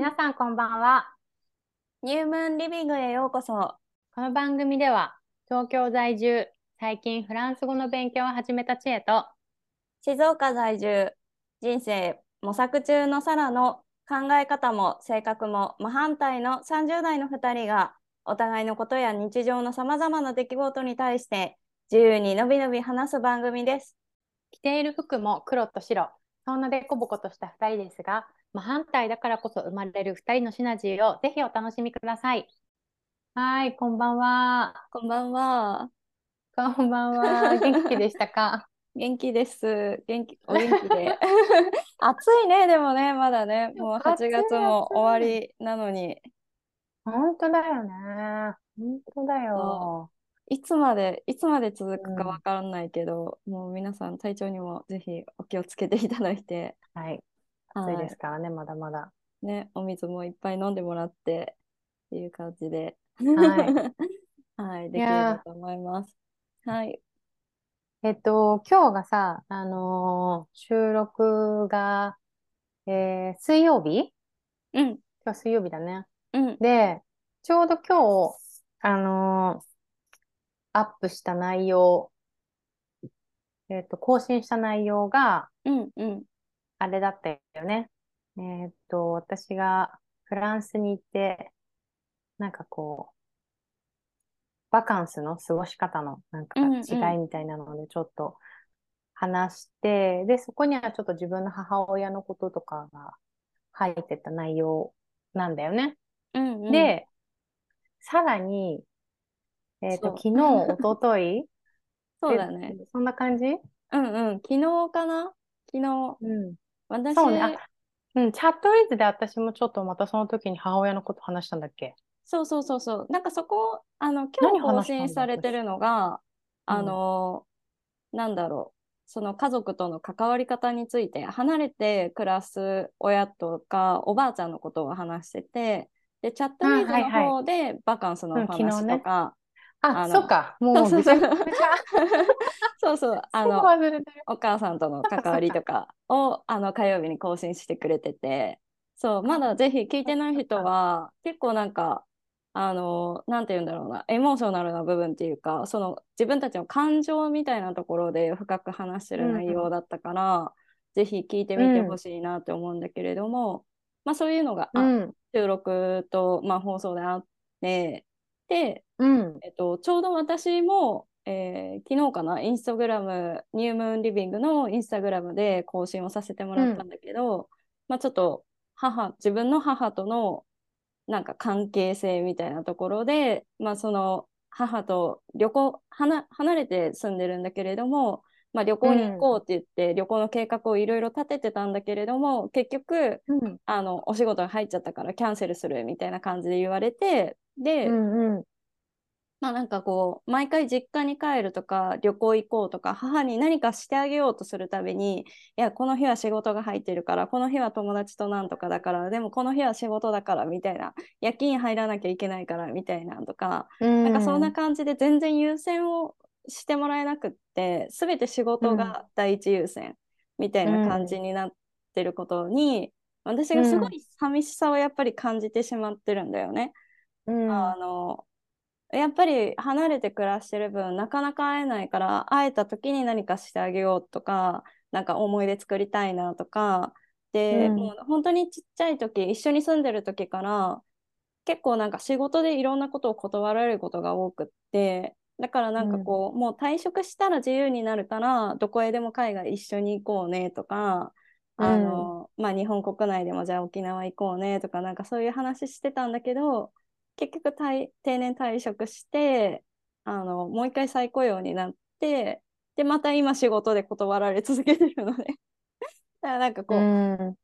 皆さんこんばんは。ニュームーンリビングへようこそ。この番組では東京在住、最近フランス語の勉強を始めた知恵と静岡在住、人生模索中のサラの考え方も性格も真反対の30代の2人がお互いのことや日常のさまざまな出来事に対して自由にのびのび話す番組です。着ている服も黒と白、そんなでこぼことした2人ですが、真反対だからこそ生まれる2人のシナジーをぜひお楽しみください。はい、こんばんは。こんばんは。こんばんは。元気でしたか？元気です。元気、お元気で。暑いね、でもね、まだね、もう8月も終わりなのに、本当だよね。本当だよ。いつまで、いつまで続くかわからないけど、もう皆さん体調にもぜひお気をつけていただいて、はい。はい暑いですからね、まだまだ。ね、お水もいっぱい飲んでもらってっていう感じで、は はい、できればと思います。はい。えっと、今日がさ、あのー収録が、えー水曜日？うん、今日水曜日だね。うん、で、ちょうど今日、あのーアップした内容、えっと、更新した内容が、うん、うん、あれだったよね。えっと、私がフランスに行って、なんかこう、バカンスの過ごし方のなんかうんうん違いみたいなのでちょっと話して、で、そこにはちょっと自分の母親のこととかが入ってた内容なんだよね。うん、うん、で、さらに、えっと、昨日、一昨日？そうだね。えそんな感じ？うん、うん、昨日かな？昨日、うん。私、そうね。あ、うん、チャットリーズで私もちょっとまたその時に母親のこと話したんだっけ？そうそうそうそう。なんかそこ、あの、今日更新されてるのが、私あの、なんだろう。その家族との関わり方について、離れて暮らす親とか、おばあちゃんのことを話してて、で、チャットリーズの方でバカンスのお話ねとか、あ、そっか。もうそうそう あの。お母さんとの関わりとかをあの火曜日に更新してくれてて。そうまだぜひ聞いてない人は結構なんかあのなんて言うんだろうな。エモーショナルな部分っていうかその自分たちの感情みたいなところで深く話してる内容だったから、ぜひ聞いてみてほしいなって思うんだけれども、まあそういうのが、あうん。収録と、まあ、放送であってでうん。えっと、ちょうど私も、えー昨日かな、インスタグラム、ニュームーンリビングのインスタグラムで更新をさせてもらったんだけど、まあちょっと母、自分の母とのなんか関係性みたいなところで、まあその母と旅行、はな離れて住んでるんだけれども、まあ旅行に行こうって言って、旅行の計画をいろいろ立ててたんだけれども、結局、うん。あの、お仕事が入っちゃったからキャンセルするみたいな感じで言われて、で、うん。うん。まあなんかこう毎回実家に帰るとか旅行行こうとか母に何かしてあげようとするたびにいやこの日は仕事が入ってるからこの日は友達となんとかだからでもこの日は仕事だからみたいな夜勤入らなきゃいけないからみたいなとか、なんかそんな感じで全然優先をしてもらえなくって全て仕事が第一優先みたいな感じになってることに、私がすごい寂しさをやっぱり感じてしまってるんだよね。うん。あのやっぱり離れて暮らしてる分なかなか会えないから会えた時に何かしてあげようとかなんか思い出作りたいなとかで、うん。もう本当にちっちゃい時一緒に住んでる時から結構なんか仕事でいろんなことを断られることが多くってだからなんかこう、もう退職したら自由になるからどこへでも海外一緒に行こうねとかあの、まあ日本国内でもじゃあ沖縄行こうねとかなんかそういう話してたんだけど結局退定年退職してあのもう一回再雇用になってでまた今仕事で断られ続けてるので だからなんかこう、うん。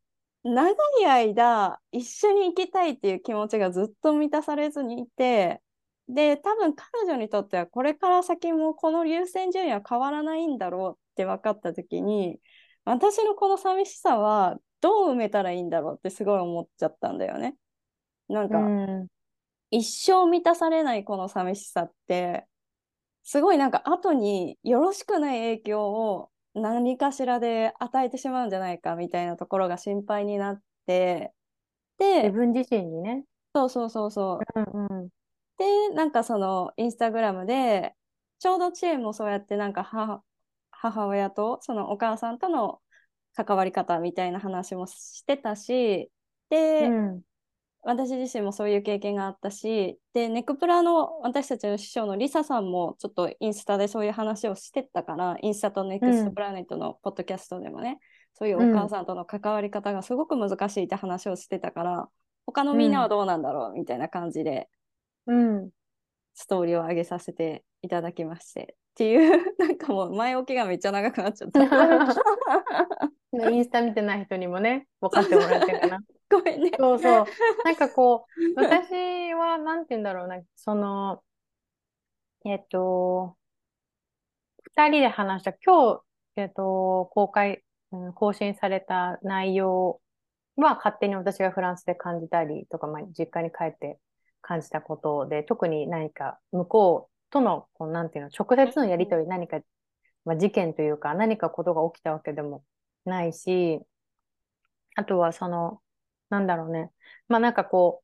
長い間一緒に行きたいっていう気持ちがずっと満たされずにいてで多分彼女にとってはこれから先もこの優先順位は変わらないんだろうって分かった時に私のこの寂しさはどう埋めたらいいんだろうってすごい思っちゃったんだよね。なんか、うん。一生満たされないこの寂しさってすごいなんか後によろしくない影響を何かしらで与えてしまうんじゃないかみたいなところが心配になってで自分自身にね。そうそうそうそううんうん。でなんかそのインスタグラムでちょうどチエもそうやってなんか母母親とそのお母さんとの関わり方みたいな話もしてたしで、うん私自身もそういう経験があったしでネクプラの私たちの師匠のリサさんもちょっとインスタでそういう話をしてたからインスタとネクストプラネットのポッドキャストでもね、そういうお母さんとの関わり方がすごく難しいって話をしてたから他のみんなはどうなんだろうみたいな感じでうん。ストーリーを上げさせていただきましてっていう なんかもう前置きがめっちゃ長くなっちゃった インスタ見てない人にもね、分かってもらえてるかな。ごめんね。そうそう。なんかこう、私は、なんて言うんだろうな、その、えっと、二人で話した、今日、えっと、公開、うん更新された内容は勝手に私がフランスで感じたりとか、まあ、実家に帰って感じたことで、特に何か向こうとの、こうなんていうの、直接のやりとり、何か、まあ、事件というか、何かことが起きたわけでもないし、あとはその、なんだろうね。まあなんかこ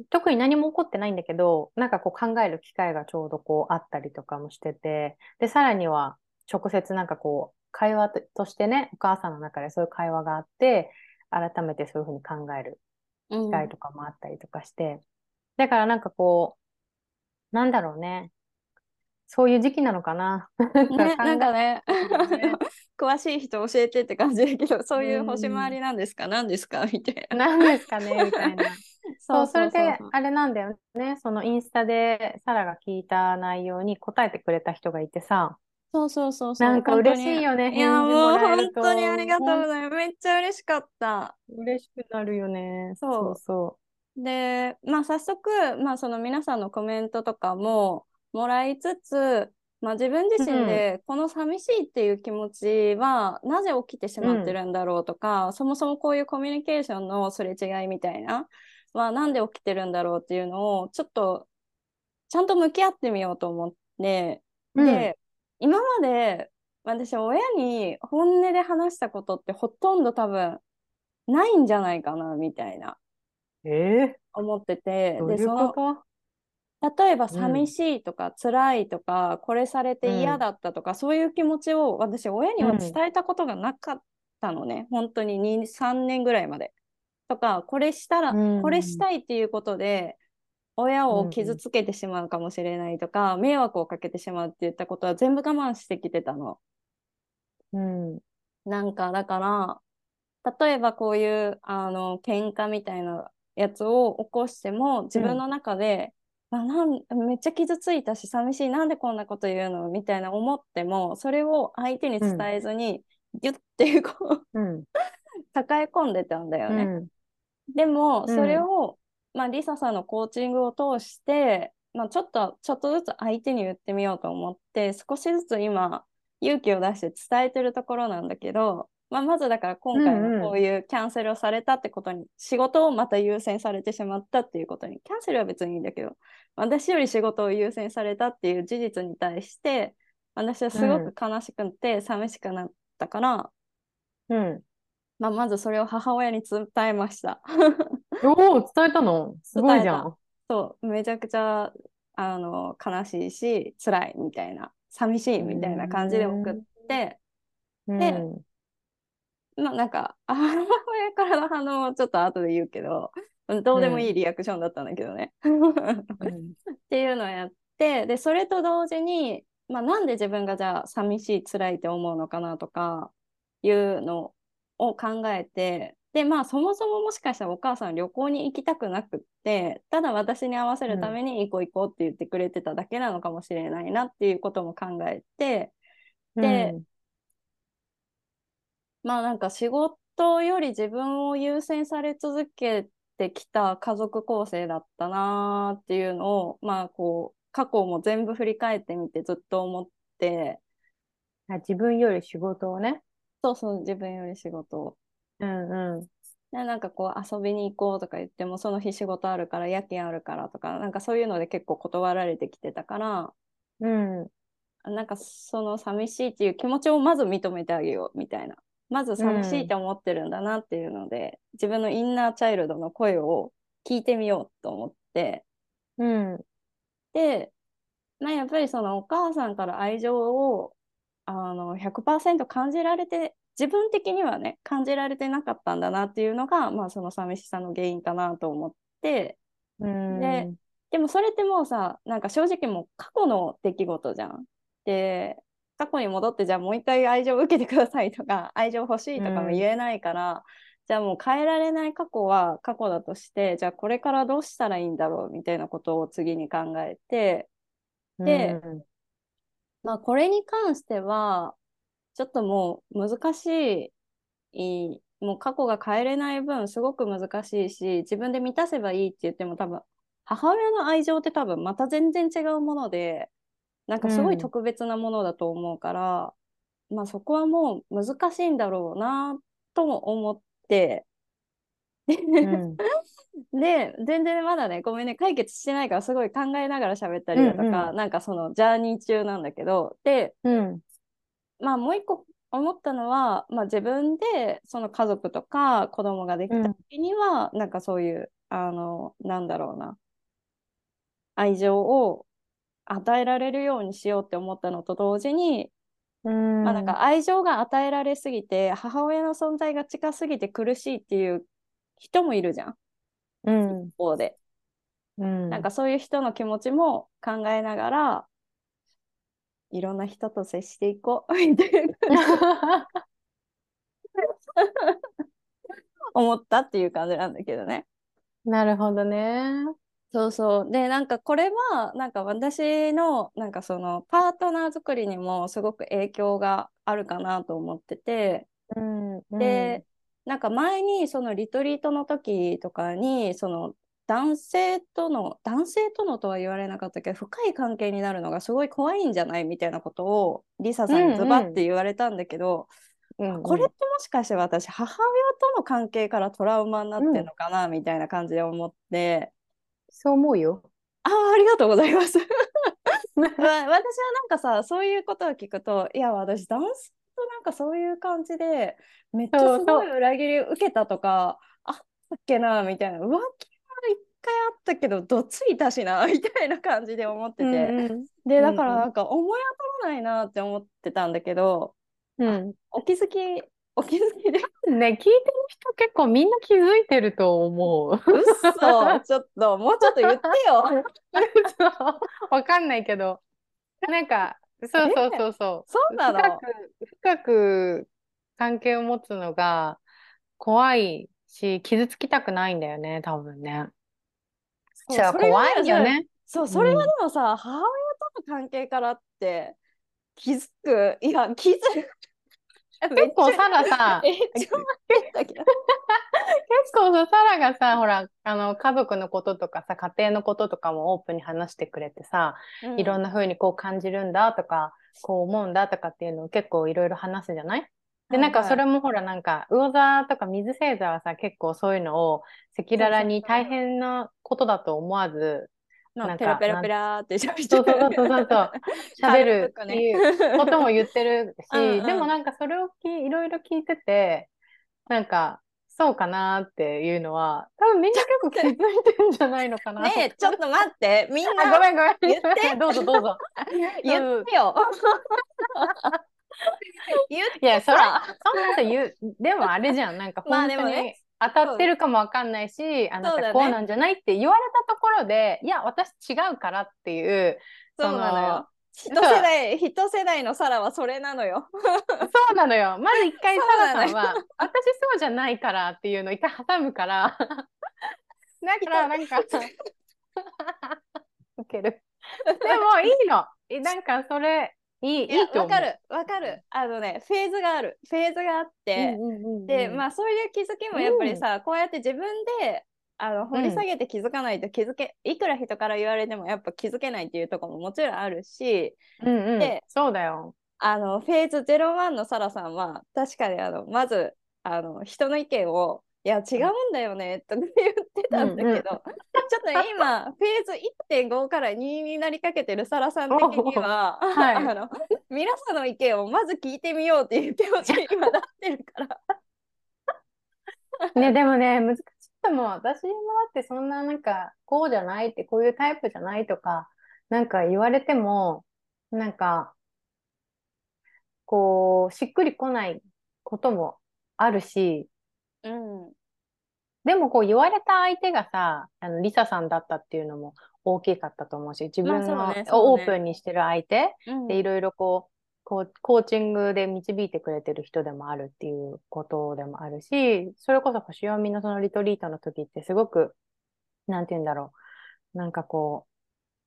う、特に何も起こってないんだけど、なんかこう考える機会がちょうどこうあったりとかもしてて、で、さらには直接なんかこう、会話ととしてね、お母さんの中でそういう会話があって、改めてそういうふうに考えるうん機会とかもあったりとかして、だからなんかこう、なんだろうね。そういう時期なのかな。ね、考なんかね詳しい人教えてって感じだけど そういううん星回りなんですか？何ですか？みたいな。何ですかねみたいな。そう、それであれなんだよね。そのインスタでサラが聞いた内容に答えてくれた人がいてさ、そうそうそうそうなんか嬉しいよねいやもう本当にありがとうございます。めっちゃ嬉しかった。嬉しくなるよね。そうそで、まあ早速、まあその皆さんのコメントとかももらいつつ、まあ自分自身でこの寂しいっていう気持ちはなぜ起きてしまってるんだろうとか、そもそもこういうコミュニケーションのすれ違いみたいなはなんで起きてるんだろうっていうのをちょっとちゃんと向き合ってみようと思って、う。で、今まで私親に本音で話したことってほとんど多分ないんじゃないかなみたいなうん、え思っててでその例えば寂しいとか辛いとか、これされて嫌だったとか、そういう気持ちを私親には伝えたことがなかったのね、本当に2、3年ぐらいまで。とかこれしたら、うんこれしたいっていうことで親を傷つけてしまうかもしれないとか、迷惑をかけてしまうって言ったことは全部我慢してきてたの。うん。なんかだから例えばこういうあの喧嘩みたいなやつを起こしても自分の中で、あなんめっちゃ傷ついたし寂しいなんでこんなこと言うの？みたいな思ってもそれを相手に伝えずに、ギュッてこううん。抱え込んでたんだよね。うん。でもうんそれを、まあ、リサさんのコーチングを通して、まあ、ちょっとちょっとずつ相手に言ってみようと思って少しずつ今勇気を出して伝えてるところなんだけど、まあ、まずだから今回うんうんのこういうキャンセルをされたってことに、仕事をまた優先されてしまったっていうことにキャンセルは別にいいんだけど私より仕事を優先されたっていう事実に対して私はすごく悲しくて寂しくなったから、うん。まあ、まずそれを母親に伝えました。おお、伝えたの？すごいじゃん。そう、めちゃくちゃあの悲しいし、辛いみたいな、寂しいみたいな感じで送って、うん。でまあなんか、母 親からの反応はちょっと後で言うけど、どうでもいいリアクションだったんだけどね。うん。っていうのをやって、で、それと同時に、まあなんで自分がじゃあ寂しい、辛いって思うのかなとかいうのを考えて、で、まあそもそももしかしたらお母さん旅行に行きたくなくって、ただ私に合わせるために行こう行こうって言ってくれてただけなのかもしれないなっていうことも考えて、でうんまあなんか仕事より自分を優先され続けてきた家族構成だったなーっていうのを、まあこう、過去も全部振り返ってみてずっと思って、あ自分より仕事をね。そうそう、自分より仕事を。うんうん。でなんかこう遊びに行こうとか言ってもその日仕事あるから夜勤あるからとかなんかそういうので結構断られてきてたからうん。なんかその寂しいっていう気持ちをまず認めてあげようみたいなまず寂しいと思ってるんだなっていうので、うん、自分のインナーチャイルドの声を聞いてみようと思って、うん、で、まあ、やっぱりそのお母さんから愛情をあの100%感じられて自分的にはね感じられてなかったんだなっていうのが、まあ、その寂しさの原因かなと思って、うん、ででもそれってもうさなんか正直もう過去の出来事じゃん。で過去に戻ってじゃあもう一回愛情を受けてくださいとか 愛情欲しいとかも言えないから、うん、じゃあもう変えられない過去は過去だとしてじゃあこれからどうしたらいいんだろうみたいなことを次に考えてで、うん、まあこれに関してはちょっともう難しいもう過去が変えれない分すごく難しいし自分で満たせばいいって言っても多分母親の愛情って多分また全然違うものでなんかすごい特別なものだと思うから、うん、まあそこはもう難しいんだろうなとも思って。うん、で全然まだねごめんね解決してないからすごい考えながら喋ったりだとか、うんうん、なんかそのジャーニー中なんだけど。で、うん、まあもう一個思ったのは、まあ、自分でその家族とか子供ができた時には、うん、なんかそういうあのなんだろうな愛情を与えられるようにしようって思ったのと同時に、うん。まあ、なんか愛情が与えられすぎて母親の存在が近すぎて苦しいっていう人もいるじゃん、うん、一方で、うん、なんかそういう人の気持ちも考えながらいろんな人と接していこう みたいな。思ったっていう感じなんだけどね。なるほどね。そうそう。で、なんかこれは、なんか私の、なんかそのパートナー作りにもすごく影響があるかなと思ってて、うん、うん、で、なんか前にそのリトリートの時とかに、その男性との、男性とのとは言われなかったけど、深い関係になるのがすごい怖いんじゃないみたいなことを、リサさんにズバって言われたんだけど、うんうん、これってもしかして私、母親との関係からトラウマになってるのかな、みたいな感じで思って、そう思うよ。ああ、ありがとうございます。私はなんかさ、そういうことを聞くと、いや、私、男性となんかそういう感じで、めっちゃすごい裏切り受けたとか、あったっけな、みたいな、浮気は一回あったけど、どついたしな、みたいな感じで思ってて、うんうん、で、だからなんか思い当たらないなって思ってたんだけど、うん、お気づきお気づきで。ね、聞いてる人結構みんな気づいてると思う。うっそ、ちょっと、もうちょっと言ってよ。わかんないけど。なんか、そうそうそうそう。そうなの？深く、深く関係を持つのが怖いし、傷つきたくないんだよね、多分ね。じゃあ怖いよね。そう、それはでもさ、うん、母親との関係からって気づく、いや、気づく。結構サラさ、結構さ、サラがさ、ほら、あの、家族のこととかさ、家庭のこととかもオープンに話してくれてさ、うん、いろんな風にこう感じるんだとか、こう思うんだとかっていうのを結構いろいろ話すじゃない？で、なんかそれもほら、なんか、魚座とか水星座はさ、結構そういうのを赤裸々に大変なことだと思わず、なんかペラペラペラって喋ってそうそうそうそうそう。喋るっていうことも言ってるし うん、でもなんかそれをきいろいろ聞いててなんかそうかなっていうのは多分みんな結構気づいてんじゃないのかなねえちょっと待って。みんなごめんごめん。言って。どうぞどうぞ。言ってよ。言っていやそれそんなこと言うでもあれじゃん。なんか本当に、まあね、当たってるかもわかんないし、あなたこうなんじゃないって言われたところで、いや、私違うからっていう、そうなのよ。一世代、一世代のサラはそれなのよ。そうなのよ。まず一回サラさんは、私そうじゃないからっていうのを一回挟むから、だからなんか、ウケ る。でもいいの。なんかそれ、いい、いいとわかる、わかる。あのね、フェーズがある。フェーズがあって、で、まあそういう気づきもやっぱりさ、うん、こうやって自分であの掘り下げて気づかないと気づけ、うん、いくら人から言われてもやっぱ気づけないっていうところももちろんあるし、うんうん、でそうだよ。あのフェーズ01のサラさんは確かにあのまずあの人の意見をいや違うんだよね とか言ってたんだけど、うんうん、ちょっと今フェーズ1.5から2になりかけてるサラさん的には、はい、あの皆さんの意見をまず聞いてみようっていう気持ちに今なってるから。ね、でもね、難しいと思う。私もだってそんななんか、こうじゃないって、こういうタイプじゃないとか、なんか言われても、なんか、こう、しっくりこないこともあるし、うん。でもこう言われた相手がさ、あの、リサさんだったっていうのも大きかったと思うし、自分のまあそうねそうねオープンにしてる相手うんでいろいろこう、こう、コーチングで導いてくれてる人でもあるっていうことでもあるし、それこそ星読みのそのリトリートの時ってすごく、なんて言うんだろう。なんかこ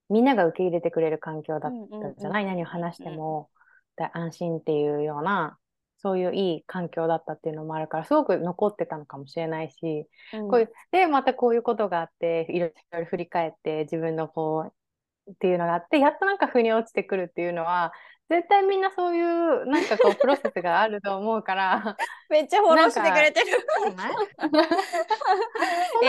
う、みんなが受け入れてくれる環境だったじゃない、うんうんうん何を話しても、で安心っていうような、そういういい環境だったっていうのもあるから、すごく残ってたのかもしれないし、うん。こういう、で、またこういうことがあって、いろいろ振り返って、自分のこう、っていうのがあって、やっとなんか腑に落ちてくるっていうのは、絶対みんなそういう、なんかこう、プロセスがあると思うから、めっちゃフォローしてくれてる。そ んな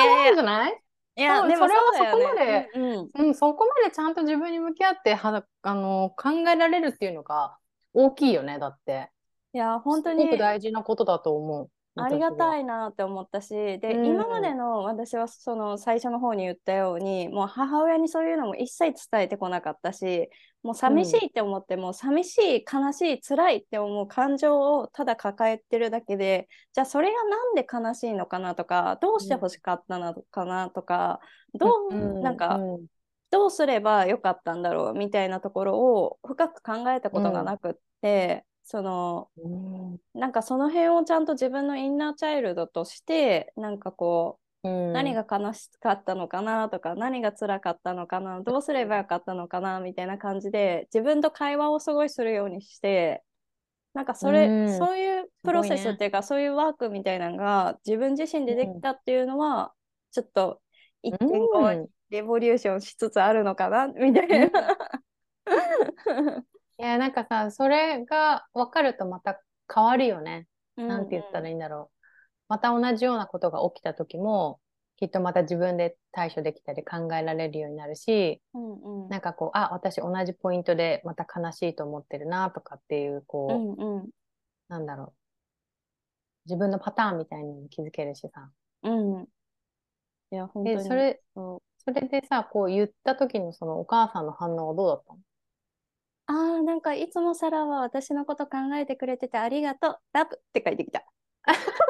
もんじゃない？いや、でもそれはそこまでうんうん。うん、そこまでちゃんと自分に向き合っては、あの、考えられるっていうのが大きいよね、だって。いや、本当すごくに大事なことだと思う。ありがたい。いなって思ったし、で、うん今までの私はその最初の方に言ったように、もう母親にそういうのも一切伝えてこなかったし、もう寂しいって思っても、寂しい、悲しい、辛いって思う感情をただ抱えてるだけで、じゃあそれがなんで悲しいのかなとか、どうして欲しかったのかなとか、どう、うんなんか、うんどうすればよかったんだろうみたいなところを深く考えたことがなくって、そのうん。なんかその辺をちゃんと自分のインナーチャイルドとしてなんかこう、うん。何が悲しかったのかなとか何が辛かったのかなどうすればよかったのかなみたいな感じで自分と会話をすごいするようにしてなんかそれ、うん。そういうプロセスっていうか、そういうワークみたいなのが自分自身でできたっていうのは、ちょっと1.5うんレボリューションしつつあるのかなみたいな。いや、なんかさ、それが分かるとまた変わるよね。なんて言ったらいいんだろう。また同じようなことが起きた時も、きっとまた自分で対処できたり考えられるようになるし、うんうんなんかこう、あ、私同じポイントでまた悲しいと思ってるなとかっていう、こう、うんうんなんだろう。自分のパターンみたいにも気づけるしさ。うん。いや、本当で、に。それ、そうそれでさ、こう言った時のそのお母さんの反応はどうだったの？ああ、なんかいつもサラは私のこと考えてくれててありがとう。ラブって書いてきた。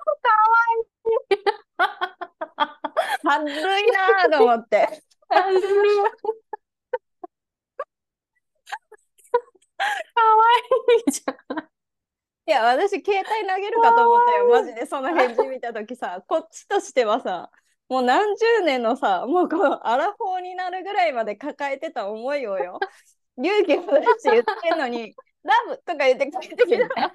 はずいなーと思って。かわいいじゃん。いや、私、携帯投げるかと思ったよ。マジで、その返事見たときさ、こっちとしてはさ、もう何十年のさ、もうこのアラフォーになるぐらいまで抱えてた思いをよ、勇気を出して言ってんのに、ラブとか言って帰ってきた。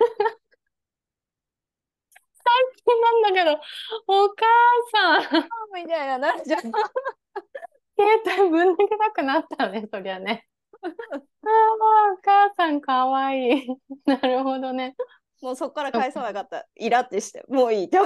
なんだけど、お母さん、みたいな、なっちゃう。携帯ぶん投げたくなったね、そりゃね。ああ、お母さんかわいい。なるほどね。もうそこから返さなかった。イラってして、もういいって。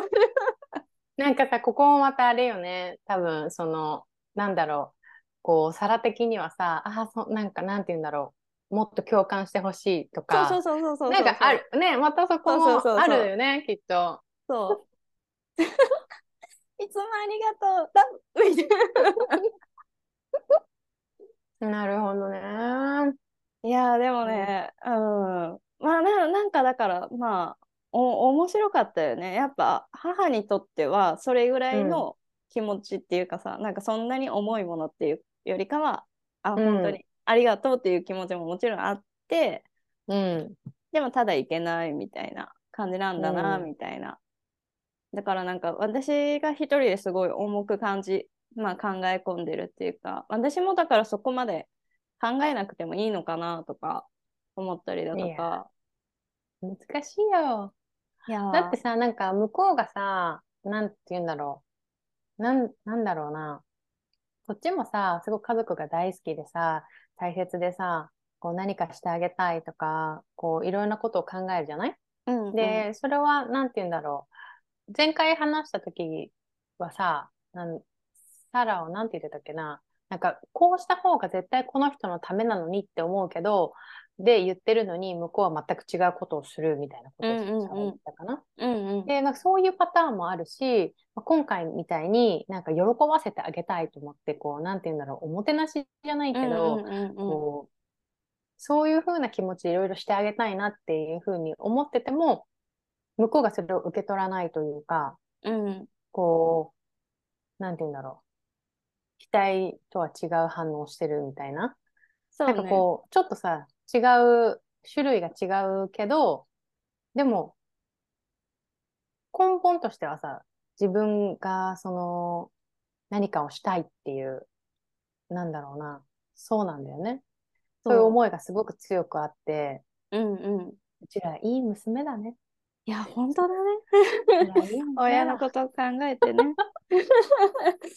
なんかさ、ここもまたあれよね。多分、その、なんだろう。こう、皿的にはさ、ああ、そ、なんか、なんて言うんだろう。もっと共感してほしいとか。そうそうそうそうそう。なんかある。ね、またそこもそうそうそうそうあるよね、きっと。そう。いつもありがとう。ラブみたいなるほどね。な。いやー、でもね、うん。まあな、なんかだから、まあ、お、面白かったよね。やっぱ、母にとっては、それぐらいの気持ちっていうかさ、なんかそんなに重いものっていうよりかは、あ、うん本当にありがとうっていう気持ちももちろんあって、うん。でもただいけないみたいな感じなんだな、うんみたいな。だからなんか私が一人ですごい重く感じ、まあ考え込んでるっていうか、私もだからそこまで考えなくてもいいのかなとか思ったりだといか。難しいよ。いやーだってさ、なんか向こうがさ、なんて言うんだろう。なん、なんだろうな。こっちもさ、すごく家族が大好きでさ、大切でさ、こう何かしてあげたいとか、こういろんなことを考えるじゃない？うんうんで、それは、なんて言うんだろう。前回話した時はさ、なんサラをなんて言ってたっけな？なんか、こうした方が絶対この人のためなのにって思うけど、で言ってるのに、向こうは全く違うことをするみたいなことを言ったかな。うんうん、で、なんかそういうパターンもあるし、今回みたいになんか喜ばせてあげたいと思って、こう、なんて言うんだろう、おもてなしじゃないけど、こう、そういうふうな気持ちいろいろしてあげたいなっていうふうに思ってても、向こうがそれを受け取らないというか、うん、こう、なんて言うんだろう。期待とは違う反応をしてるみたいな。そうね、なんかこう、ちょっとさ、違う、種類が違うけど、でも、根本としてはさ、自分がその何かをしたいっていう、なんだろうな、そうなんだよね。そういう思いがすごく強くあって、うんうん。うちらいい娘だね。いや、本当だね。親のことを考えてね。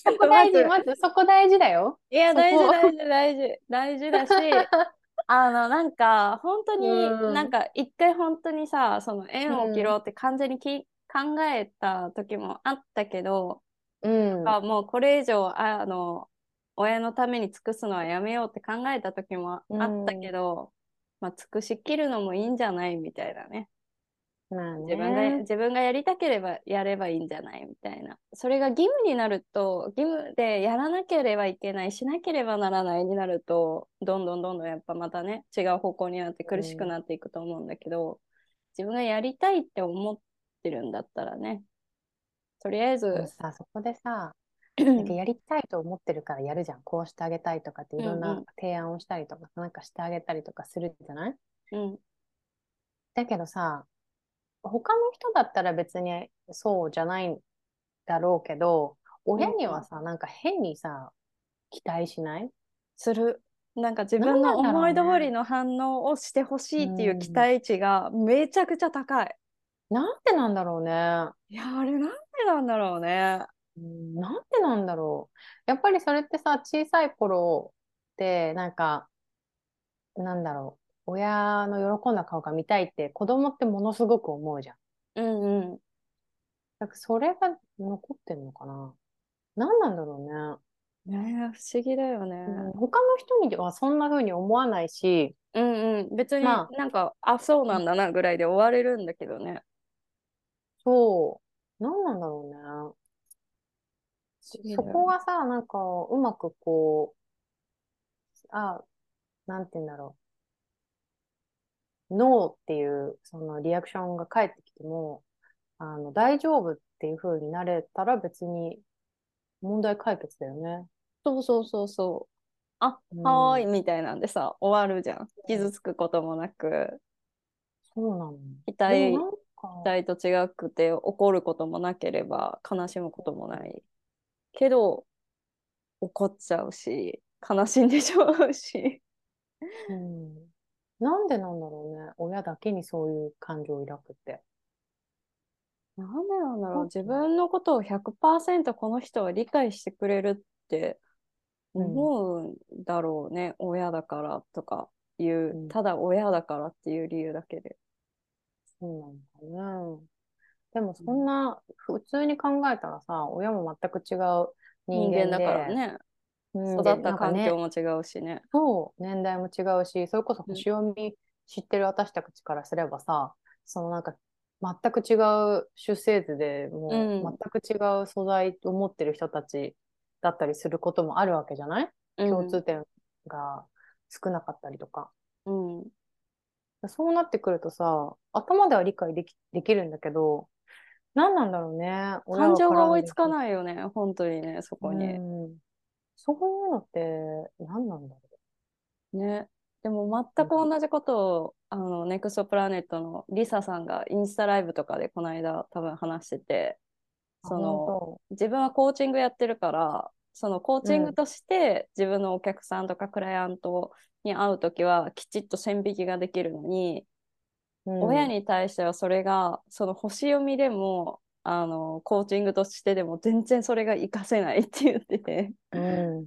そこ大事、まずそこ大事だよ。いや、大事、大事、大事、大事だし、あの、なんか、本当に、うん、なんか、一回本当にさ、その縁を切ろうって完全にき、うん、考えた時もあったけど、うん、もうこれ以上、あの、親のために尽くすのはやめようって考えた時もあったけど、まあ、尽くしきるのもいいんじゃないみたいなね。まあ、自分が自分がやりたければやればいいんじゃない？みたいな。それが義務になると義務でやらなければいけないしなければならないになるとどんどんどんどんやっぱまたね違う方向になって苦しくなっていくと思うんだけど、うん、自分がやりたいって思ってるんだったらねとりあえずさそこでさなんかやりたいと思ってるからやるじゃん。こうしてあげたいとかっていろんな提案をしたりとか、うんうん、なんかしてあげたりとかするじゃない、うん、だけどさ他の人だったら別にそうじゃないんだろうけど、親にはさ、なんか変にさ、期待しない？する。なんか自分の思い通りの反応をしてほしいっていう期待値がめちゃくちゃ高い。なんでなんだろうね。いや、あれなんでなんだろうね。うん、なんでなんだろう。やっぱりそれってさ、小さい頃って、なんか、なんだろう。親の喜んだ顔が見たいって子供ってものすごく思うじゃん。うんうん。だからそれが残ってんのかな。何なんだろうね。ね不思議だよね、うん。他の人にはそんな風に思わないし。うんうん。別になんか、まあ、あ、そうなんだなぐらいで終われるんだけどね。そう。何なんだろうね。そこがさ、なんか、うまくこう、あ、なんて言うんだろう。ノーっていうそのリアクションが返ってきても、あの、大丈夫っていう風になれたら別に問題解決だよね。そうそうそうそう。あ、うん、はーいみたいなんでさ、終わるじゃん。傷つくこともなく。そうなの。期待、期待と違くて怒ることもなければ悲しむこともない。けど、怒っちゃうし、悲しんでしまうし。うんなんでなんだろうね。親だけにそういう感情を抱くって。なんでなんだろう。自分のことを100%この人は理解してくれるって思うんだろうね。うん、親だからとかいう、うん、ただ親だからっていう理由だけで。そうなのかな。でもそんな、普通に考えたらさ、親も全く違う人間だからね。育った環境も違うしね。そう、年代も違うし、それこそ星読み知ってる私たちからすればさ、そのなんか全く違う出生図でもう全く違う素材を持ってる人たちだったりすることもあるわけじゃない、うん、共通点が少なかったりとか。うん、そうなってくるとさ、頭では理解できできるんだけど、何なんだろうね。感情が追いつかないよね、本当にね、そこに。うんそういうのって何なんだろう。ね。でも全く同じことを、あの、ネクストプラネットのリサさんがインスタライブとかでこの間多分話してて、その、自分はコーチングやってるから、そのコーチングとして自分のお客さんとかクライアントに会う時はきちっと線引きができるのに、うん、親に対してはそれがその星読みでもあのコーチングとしてでも全然それが活かせないって言ってて。うん、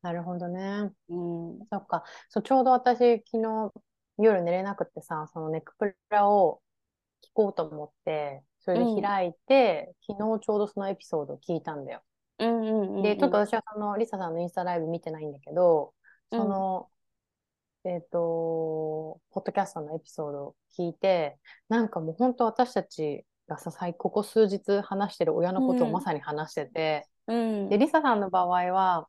なるほどね。うん、そっかそうちょうど私昨日夜寝れなくてさそのネクプラを聞こうと思ってそれで開いて、うん、昨日ちょうどそのエピソードを聞いたんだよ。うんうんうんうん、でちょっと私はそのリサさんのインスタライブ見てないんだけどその、えっ、と、ポッドキャストのエピソードを聞いて、なんかもう本当私たちがさ、最ここ数日話してる親のことをまさに話してて、うん。で、リサさんの場合は、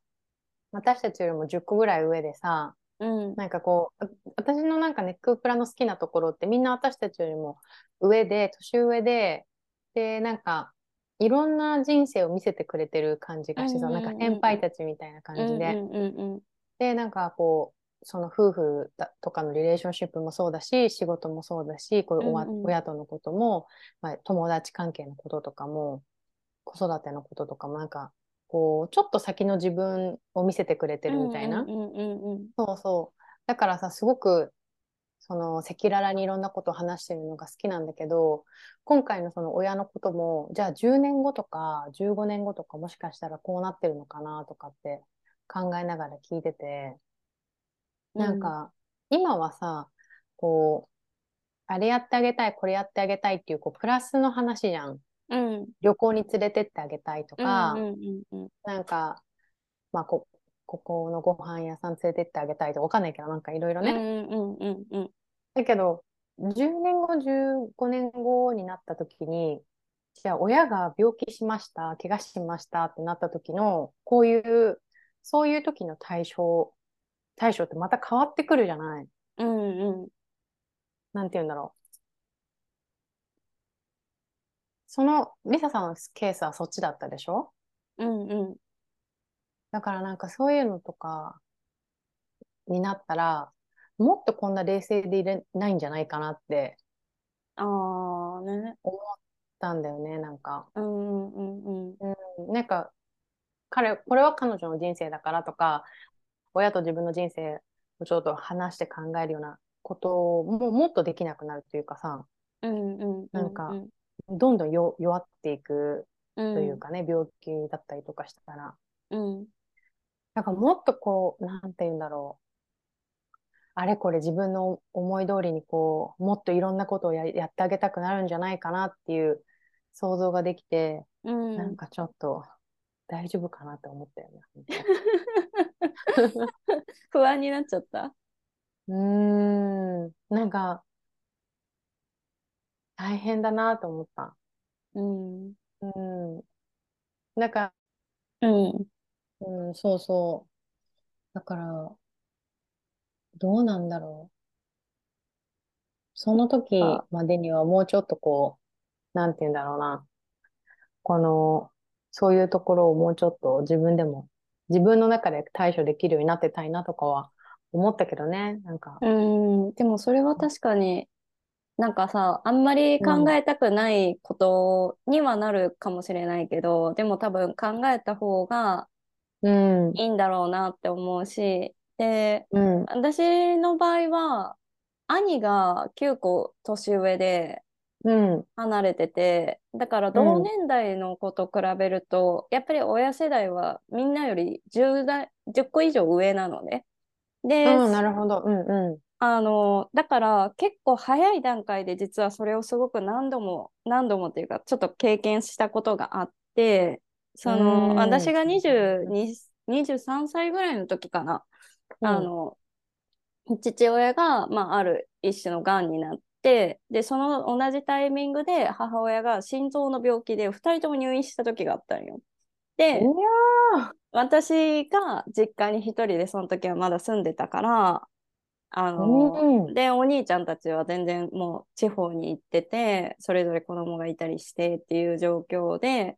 私たちよりも10個ぐらい上でさ、うん。なんかこう、あ私のなんかネックプラの好きなところってみんな私たちよりも上で、年上で、で、なんか、いろんな人生を見せてくれてる感じがしてさ、うんうんうんなんか先輩たちみたいな感じで。うんうんうん。で、なんかこう、その夫婦だとかのリレーションシップもそうだし、仕事もそうだし、こういうおわうんうん親とのことも、まあ、友達関係のこととかも、子育てのこととかも、なんか、こう、ちょっと先の自分を見せてくれてるみたいな。そうそう。だからさ、すごく、その、赤裸々にいろんなことを話してるのが好きなんだけど、今回のその親のことも、じゃあ10年後とか15年後とかもしかしたらこうなってるのかなとかって考えながら聞いてて、なんか、今はさ、こう、あれやってあげたい、これやってあげたいっていう、こう、プラスの話じゃん。うん旅行に連れてってあげたいとか、うんうんうんなんか、まあ、こ、ここのご飯屋さん連れてってあげたいとかわかんないけど、なんかいろいろね。うんうんうんうんだけど、10年後、15年後になった時に、じゃあ親が病気しました、怪我しましたってなった時の、こういう、そういう時の対処、対処ってまた変わってくるじゃない。うんうん。なんて言うんだろう。その、リサさんのケースはそっちだったでしょ？うんうん。だからなんかそういうのとかになったら、もっとこんな冷静でいれないんじゃないかなってああね。思ったんだよね、なんか。うんうんうん。うん、なんか、彼、これは彼女の人生だからとか、親と自分の人生をちょっと話して考えるようなことももっとできなくなるというかさ、うんうんなんかどんどんよ弱っていくとというかね、病気だったりとかしたら、うん。なんかもっとこう、なんて言うんだろう。あれこれ自分の思い通りにこう、もっといろんなことをややってあげたくなるんじゃないかなっていう想像ができて、うん。なんかちょっと大丈夫かなって思ったよね。不安になっちゃった？うーん、なんか大変だなと思った。うんうん。なんか、うんうん、そうそう。だから、どうなんだろう。その時あまでにはもうちょっとこう、なんて言うんだろうな。この、そういうところをもうちょっと自分でも、自分の中で対処できるようになってたいなとかは思ったけどね。なんか、うん。でもそれは確かになんかさあんまり考えたくないことにはなるかもしれないけど、でも多分考えた方がうん、いいんだろうなって思うしでうん、私の場合は兄が9個年上でうん、離れててだから同年代の子と比べると、やっぱり親世代はみんなより 10, 代10個以上上なのね。で、うん、なるほど。うん、うあのだから結構早い段階で実はそれをすごく何度も何度もっていうかちょっと経験したことがあってそのうん私が22 23歳ぐらいの時かな、ん。あの父親が、まあ、ある一種のがんになってでその同じタイミングで母親が心臓の病気で2人とも入院した時があったんよ。でいや私が実家に一人でその時はまだ住んでたからあー、の、うん、でお兄ちゃんたちは全然もう地方に行っててそれぞれ子供がいたりしてっていう状況で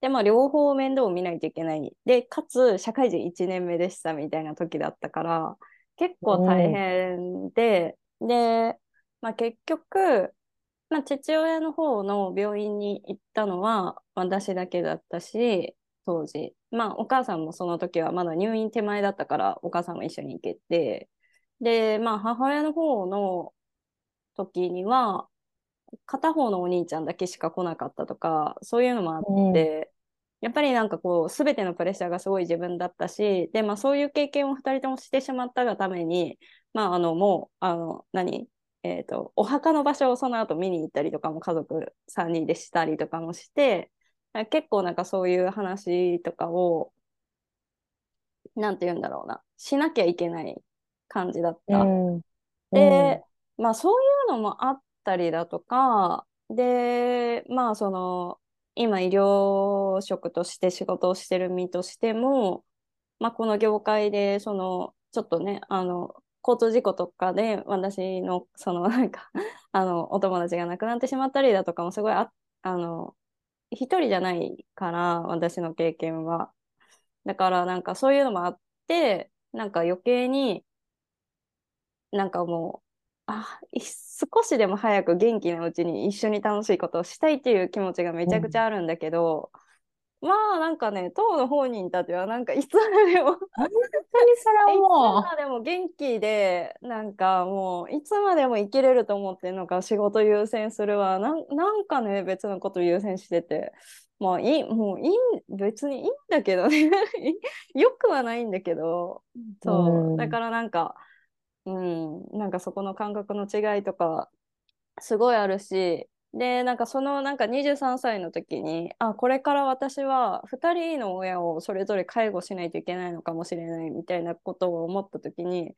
でまあ両方面倒を見ないといけない。でかつ社会人1年目でしたみたいな時だったから結構大変で、で、まあ、結局、まあ、父親の方の病院に行ったのは私だけだったし当時。まあお母さんもその時はまだ入院手前だったからお母さんも一緒に行けて。でまあ母親の方の時には片方のお兄ちゃんだけしか来なかったとかそういうのもあって、やっぱりなんかこう全てのプレッシャーがすごい自分だったしでまあそういう経験を2人ともしてしまったがためにまああのもうあの何？えー、とお墓の場所をその後見に行ったりとかも家族3人でしたりとかもして結構なんかそういう話とかをなんて言うんだろうなしなきゃいけない感じだっうた。ん。で、まあそういうのもあったりだとか、で、まあその、今医療職として仕事をしてる身としても、まあこの業界で、その、ちょっとね、あの、交通事故とかで私の、その なんかあの、お友達が亡くなってしまったりだとかもすごいあ、あの、一人じゃないから、私の経験は。だからなんかそういうのもあって、なんか余計になんかもう、あ、少しでも早く元気なうちに一緒に楽しいことをしたいっていう気持ちがめちゃくちゃあるんだけど、うん、まあなんかね、当の本人たちはなんかいつまでも 本当にそれはもう。いつまでも元気で、なんかもういつまでも生きれると思ってるのか仕事優先するわ。なんなんかね、別のこと優先してて。まあいい、もういい、別にいいんだけどね。よくはないんだけど、そう。だからなんか、うん、なんかそこの感覚の違いとかすごいあるしでなんかそのなんか23歳の時にあこれから私は2人の親をそれぞれ介護しないといけないのかもしれないみたいなことを思った時に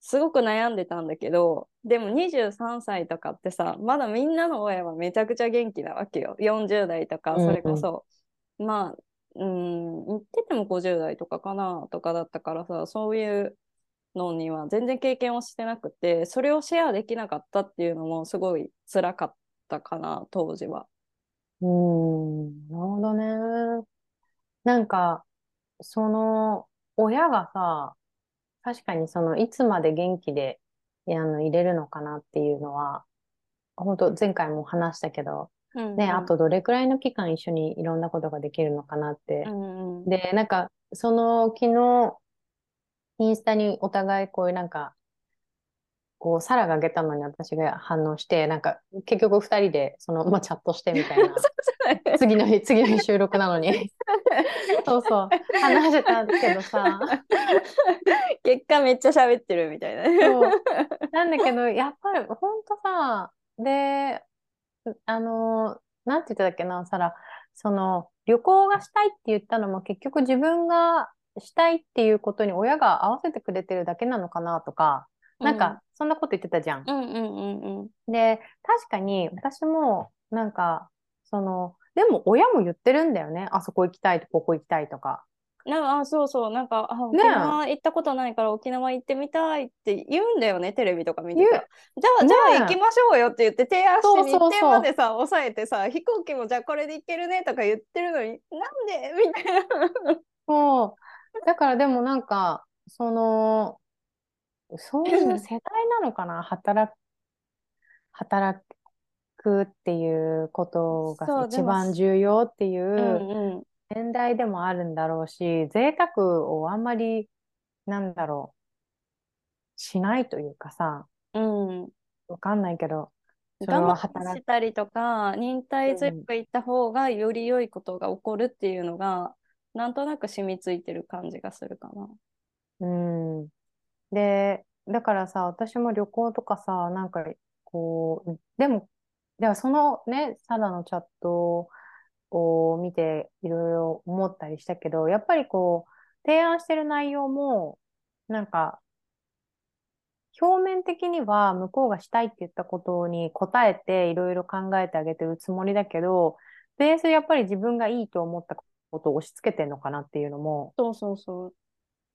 すごく悩んでたんだけどでも23歳とかってさまだみんなの親はめちゃくちゃ元気なわけよ。40代とかそれこそ、うん、まあうん言ってても50代とかかなとかだったからさそういうのには全然経験をしてなくてそれをシェアできなかったっていうのもすごい辛かったかな当時は。うんなるほどね。なんかその親がさ確かにそのいつまで元気であの入れるのかなっていうのは本当前回も話したけど、うんうん、ね、あとどれくらいの期間一緒にいろんなことができるのかなって。うんうん、で、なんか、その昨日、インスタにお互いこういうなんか、こう、サラがあげたのに私が反応して、なんか、結局二人で、その、まあ、チャットしてみたいな。次の日、次の日収録なのに。そうそう。話してたけどさ。結果めっちゃ喋ってるみたいな。そう。なんだけど、やっぱり、ほんとさ、で、あの、なんて言ってたっけな、サラ。その、旅行がしたいって言ったのも結局自分がしたいっていうことに親が合わせてくれてるだけなのかなとか、なんかそんなこと言ってたじゃん。うんうんうんうん、で、確かに私もなんか、その、でも親も言ってるんだよね。あそこ行きたいとここ行きたいとか。なんか、あ、そうそう、なんか、あ、沖縄行ったことないから沖縄行ってみたいって言うんだよね、テレビとか見てた。じゃあ、じゃあ行きましょうよって言って提案して日程までさ、抑えてさ、飛行機もじゃあこれで行けるねとか言ってるのに、なんで？みたいな。そう。だからでもなんか、その、そういう世代なのかな、働く、働くっていうことが一番重要っていう年代でもあるんだろうし、贅沢をあんまり、なんだろう、しないというかさ、うん、わかんないけど、それは働したりとか、忍耐強く行った方がより良いことが起こるっていうのが、なんとなく染みついてる感じがするかな。うん。で、だからさ、私も旅行とかさ、なんか、こう、でも、ではそのね、サダのチャットを見ていろいろ思ったりしたけど、やっぱりこう、提案してる内容も、なんか、表面的には向こうがしたいって言ったことに答えていろいろ考えてあげてるつもりだけど、ベースやっぱり自分がいいと思ったことを押し付けてんのかなっていうのも、そうそうそう。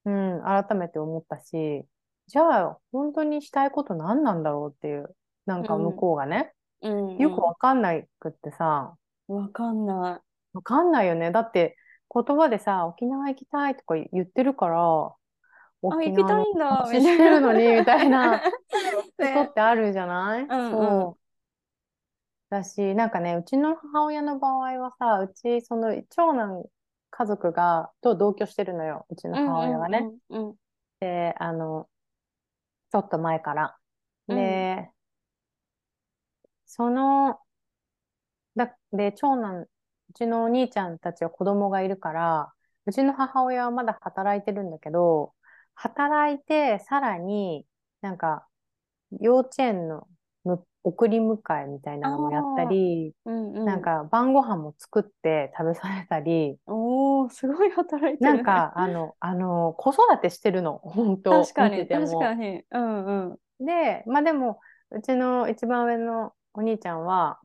うん、改めて思ったし、じゃあ、本当にしたいこと何なんだろうっていう、なんか向こうがね、うんうん、よくわかんないくってさ、わかんない。わかんないよね。だって、言葉でさ、沖縄行きたいとか言ってるから、沖縄の話してるのに、みたいな ことってあるじゃない、うんうん、そう。だし、なんかね、うちの母親の場合はさ、うち、その、長男家族が、と同居してるのよ、うちの母親がね。うんうんうん、で、あの、ちょっと前から。で、うん、その、だ、で、長男、うちのお兄ちゃんたちは子供がいるから、うちの母親はまだ働いてるんだけど、働いて、さらになんか、幼稚園の送り迎えみたいなのもやったり、うんうん、なんか晩ご飯も作って食べさせたり、おー、すごい働いてる、なんか、あの、あの、子育てしてるの、本当確かに、確かに。うんうん。で、まあでも、うちの一番上のお兄ちゃんは、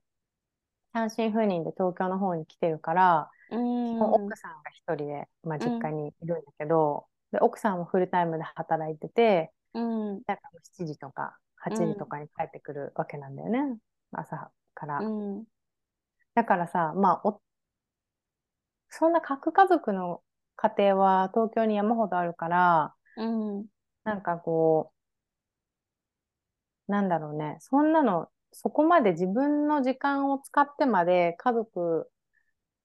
単身赴任で東京の方に来てるから、うん。奥さんが一人で、まあ、実家にいるんだけど、で奥さんもフルタイムで働いてて、うん。だから7時とか8時とかに帰ってくるわけなんだよね、朝から。うん。だからさ、まあお、そんな核家族の家庭は東京に山ほどあるから、うん。なんかこう、なんだろうね、そんなの、そこまで自分の時間を使ってまで家族、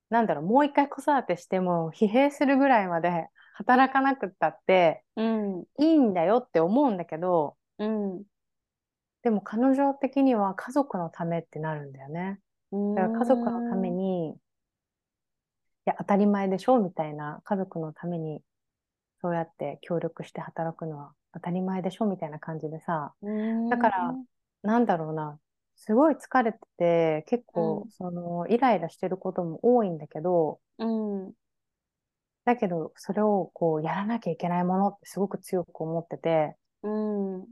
なんだろう、もう一回子育てしても疲弊するぐらいまで働かなくったってうん。いいんだよって思うんだけど、うんでも彼女的には家族のためってなるんだよね。だから家族のために、いや、当たり前でしょみたいな、家族のために、そうやって協力して働くのは当たり前でしょみたいな感じでさ、うん。だからなんだろうな、すごい疲れてて、結構、うんその、イライラしてることも多いんだけど、うん。だけど、それをこう、やらなきゃいけないものってすごく強く思ってて、うん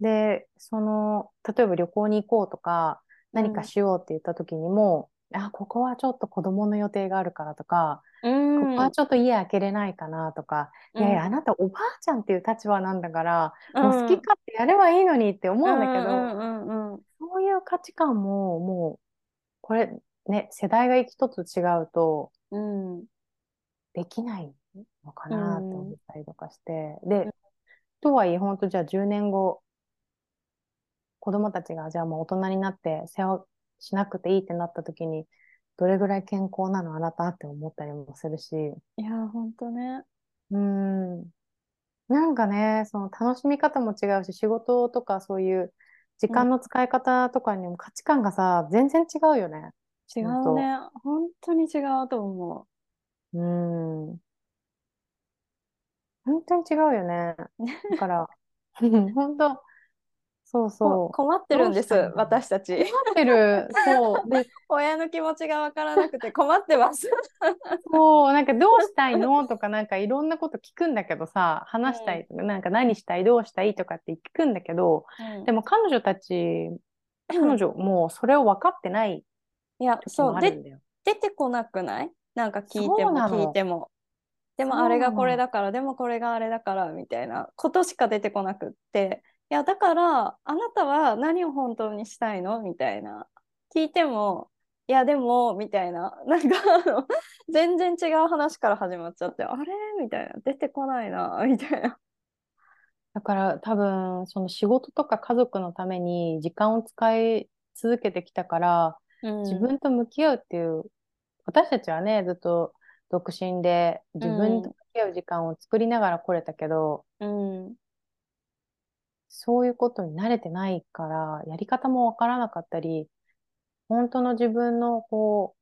で、その、例えば旅行に行こうとか、何かしようって言った時にも、あ、ここはちょっと子供の予定があるからとか、うん。ここはちょっと家開けれないかなとか、いやいや、あなたおばあちゃんっていう立場なんだから、もう好き勝手やればいいのにって思うんだけど、うんうんうんそういう価値観ももう、これね、世代が一つ違うとうん。できないのかなって思ったりとかして、で、とはいえ、本当じゃあ10年後、子供たちがじゃあもう大人になって世話しなくていいってなった時に、どれぐらい健康なのあなたって思ったりもするし、いや本当ねうーん。なんかね、その楽しみ方も違うし、仕事とかそういう時間の使い方とかにも価値観がさ、全然違うよね。違ほんとうね本当に違うと思うーん。本当に違うよね。だから、本当、そううそう。困ってるんです私たち。困ってる。そう。で、親の気持ちがわからなくて困ってます。そう、なんかどうしたいの？とか、なんかいろんなこと聞くんだけどさ、話したい、なんか何したい、どうしたい？とかって聞くんだけど、でも彼女たち、彼女もうそれを分かってないいや時そう。で。出てこなくない？なんか聞いても聞いても。でもあれがこれだからでもこれがあれだからみたいなことしか出てこなくって。いやだからあなたは何を本当にしたいの？みたいな。聞いてもいやでもみたいな。なんかあの 全然違う話から始まっちゃってあれ？みたいな。出てこないな。みたいな。だから多分、その仕事とか家族のために時間を使い続けてきたから、自分と向き合うっていう、私たちはね、ずっと独身で自分と向き合う時間を作りながら来れたけど、うんそういうことに慣れてないから、やり方もわからなかったり、本当の自分のこ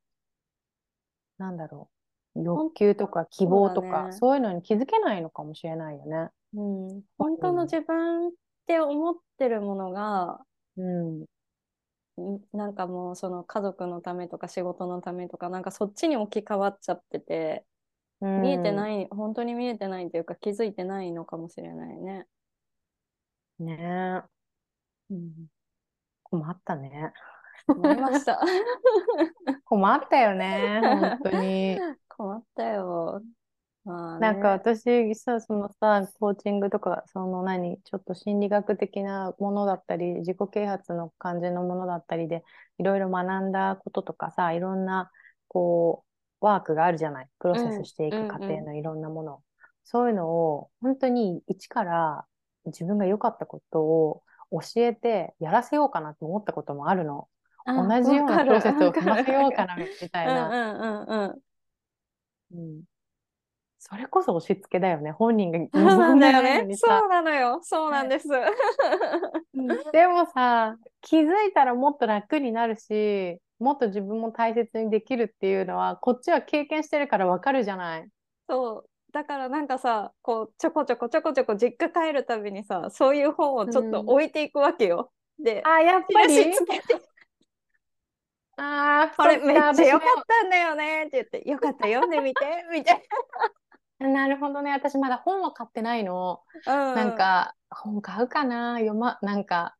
う、なんだろう、欲求とか希望とか、そうだねそういうのに気づけないのかもしれないよね。うん、本当の自分って思ってるものがうん。んなんかもうその家族のためとか仕事のためとかなんかそっちに置き換わっちゃってて、見えてい。ない本当に見えてないというか気づいてないのかもしれないね。ねえ。うん、困ったね。思いました。困ったよね、本当に。困ったよ。まあねなんか私さ、そのさ、コーチングとか、その何、ちょっと心理学的なものだったり、自己啓発の感じのものだったりで、いろいろ学んだこととかさ、いろんな、こう、ワークがあるじゃない。プロセスしていく過程のいろんなもの。そういうのを、本当に一から自分が良かったことを教えてやらせようかなと思ったこともあるの。あ同じようなプロセスを踏ませようかな、みたいな。うんうんうんうん。うんそれこそ押し付けだよね。本人がそうなんだよね。そうなのよ。そうなんです。うん でもさ、気づいたらもっと楽になるし、もっと自分も大切にできるっていうのは、こっちは経験してるからわかるじゃない。そう。だからなんかさ、こうちょこちょこちょこちょこ実家帰るたびにさ、そういう本をちょっと置いていくわけよ。で、あ、やっぱり？ああ、これめっちゃ良か私ったんだよねって言って、よかった、読んでみて、みたいもなるほどね。私まだ本は買ってないの。な。うん、なんか、本買うかな？読ま、なんか、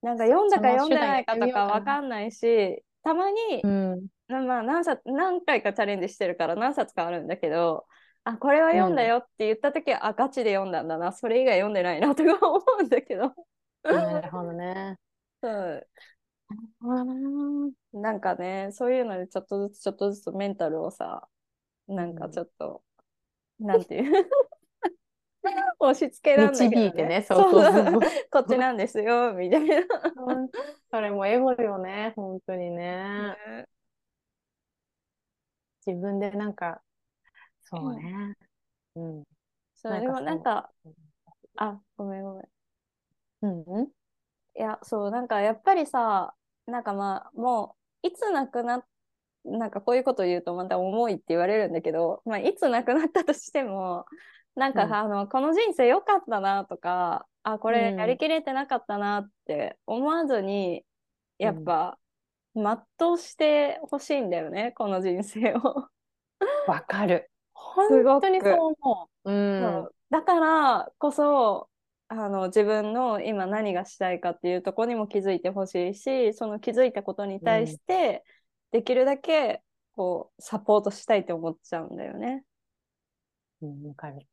なんか読んだか読んでないかとか手段やってみようかなわかんないし、たまに、うん。なまあ何冊何回かチャレンジしてるから何冊かあるんだけど、あ、これは読んだよって言った時は、あ、ガチで読んだんだな、それ以外読んでないなとか思うんだけど。なるほどね。そううんなんかね、そういうのでちょっとずつちょっとずつメンタルをさ、なんかちょっと、なんていう？押し付けなんだけど、導いてね、そうそうそう。こっちなんですよ、みたいな。うんそれもエゴよね、本当にね。ね自分でなんか、そうね。うん。そう、でもなんか、あ、ごめんごめん。うんうん。いや、そう、なんかやっぱりさ、なんかまあ、もう、いつ亡くなっ、なんかこういうこと言うとまた重いって言われるんだけど、まあ、いつ亡くなったとしても、なんか、うんあの、この人生良かったなとか、あ、これうんやりきれてなかったなって思わずに、やっぱ、全うしてほしいんだよね、この人生を。わかる。本当にそう思う。うん。だからこそあの自分の今何がしたいかっていうところにも気づいてほしいしその気づいたことに対してできるだけこうサポートしたいって思っちゃうんだよね。うん、わかる。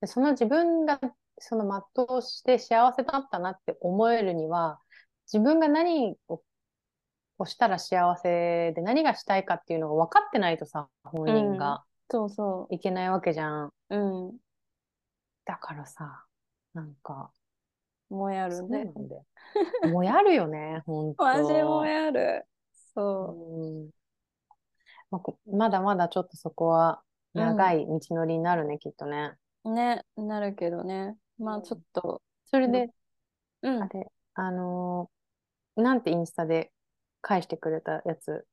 でその自分がその全うして幸せだったなって思えるには、自分が何ををしたら幸せで何がしたいかっていうのが分かってないとさ、本人がそうそいけないわけじゃん。う。うん。だからさ、なんか、もやるそうね。なんだよ。もうやるよね、ほんと。マジもやる。そうんまあこまだまだちょっとそこは長い道のりになるね、きっとね。う。ね、なるけどね。まあちょっと、それで、うんあ。れ、あのーなんてインスタで返してくれたやつ。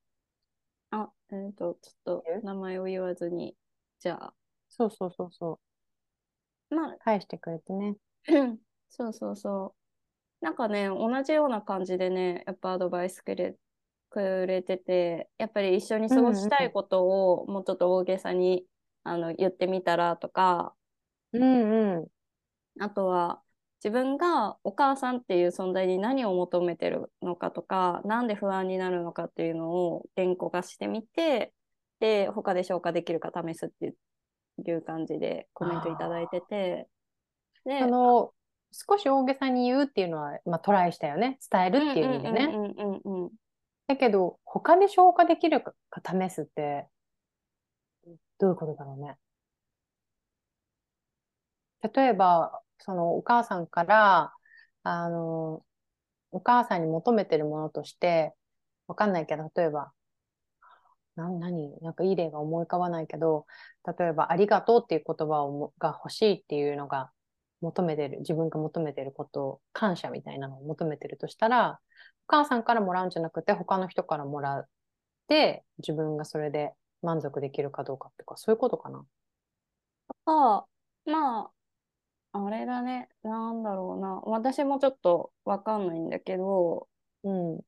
あ、えっ、と、ちょっと名前を言わずに、じゃあ、そうそうそうそう。まあ、返してくれてね。そうそうそう。なんかね、同じような感じでね、やっぱアドバイスくれ、くれてて、やっぱり一緒に過ごしたいことをもうちょっと大げさにあの言ってみたらとか、うんうん。あとは自分がお母さんっていう存在に何を求めてるのかとか、なんで不安になるのかっていうのを言語化してみて、で、他で消化できるか試すっていう感じでコメントいただいてて、でその、少し大げさに言うっていうのは、まあトライしたよね。伝えるっていう意味でね。だけど、他で消化できるか試すって、どういうことだろうね。例えば、そのお母さんから、あの、お母さんに求めてるものとして、わかんないけど、例えば、な、何？なんかいい例が思い浮かばないけど、例えば、ありがとうっていう言葉をもが欲しいっていうのが求めてる、自分が求めてることを、感謝みたいなのを求めてるとしたら、お母さんからもらうんじゃなくて、他の人からもらって、自分がそれで満足できるかどうかっていうか、そういうことかな？か、まあ、あれだね、なんだろうな。私もちょっとわかんないんだけど、うん。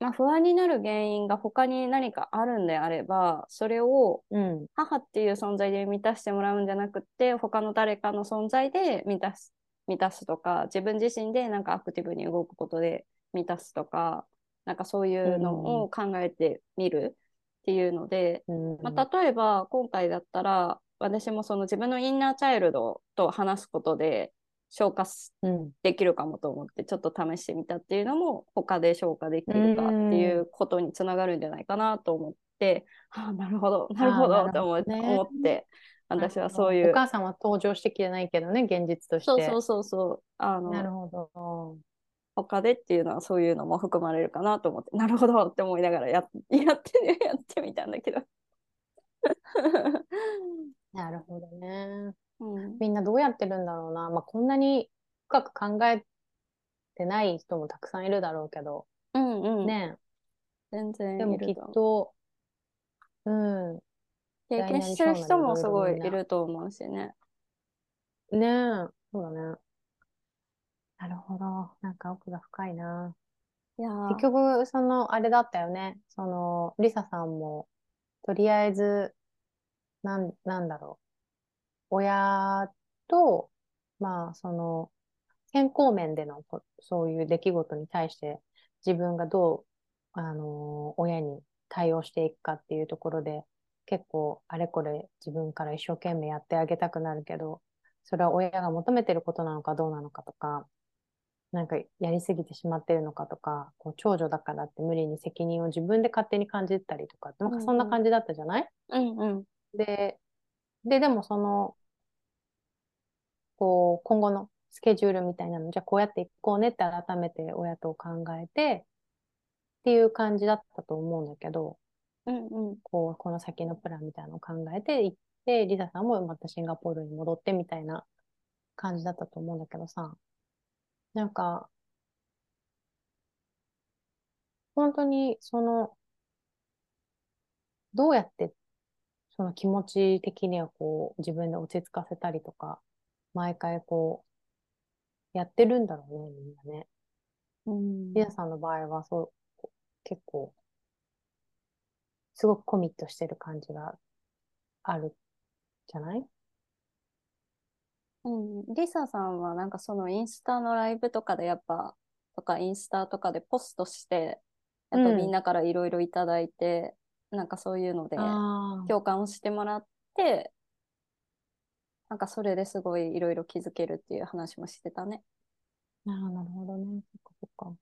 まあ、不安になる原因が他に何かあるんであれば、それをうん。母っていう存在で満たしてもらうんじゃなくて、他の誰かの存在で満たす、満たすとか、自分自身でなんかアクティブに動くことで満たすとか、なんかそういうのを考えてみるっていうので、うん。まあ、例えば今回だったら私もその自分のインナーチャイルドと話すことで消化うん。できるかもと思ってちょっと試してみたっていうのも他で消化できるかっていうことにつながるんじゃないかなと思って、ああなるほどなるほどと思って,、思って私はそういうお母さんは登場してきてないけどね、現実として。そうそうそうそうあなるのほど。他でっていうのはそういうのも含まれるかなと思ってなるほどって思いながらややってやってみたんだけど。なるほどね。うんみんなどうやってるんだろうな。まあ、こんなに深く考えてない人もたくさんいるだろうけど。うんうん、ね。全然でもきっと思うん。経験してる人もすごいいると思うしね。ねえ、そうだね。なるほど。なんか奥が深いな。いやー結局、その、あれだったよね。その、リサさんも、とりあえず、なん、なんだろう。親と、まあ、その、健康面でのこそういう出来事に対して、自分がどう、あの、親に対応していくかっていうところで、結構、あれこれ自分から一生懸命やってあげたくなるけど、それは親が求めてることなのかどうなのかとか、なんかやりすぎてしまってるのかとか、こう長女だからって無理に責任を自分で勝手に感じたりとか、なんかそんな感じだったじゃない、うんうん。で、で、でもその、こう、今後のスケジュールみたいなの、じゃあこうやっていこうねって改めて親と考えて、っていう感じだったと思うんだけど、うんうん。こう、この先のプランみたいなのを考えて行って、リサさんもまたシンガポールに戻ってみたいな感じだったと思うんだけどさ、なんか、本当にその、どうやってその気持ち的にはこう自分で落ち着かせたりとか、毎回こう、やってるんだろうね、みんなね。うん。リナさんの場合はそう、結構、すごくコミットしてる感じがあるじゃない？うん、リサさんはなんかそのインスタのライブとかでやっぱ、とかインスタとかでポストして、やっぱうん。みんなからいろいろいただいて、なんかそういうので共感をしてもらって、なんかそれですごいいろいろ気づけるっていう話もしてたね。なるなるほどね。そっかそっか。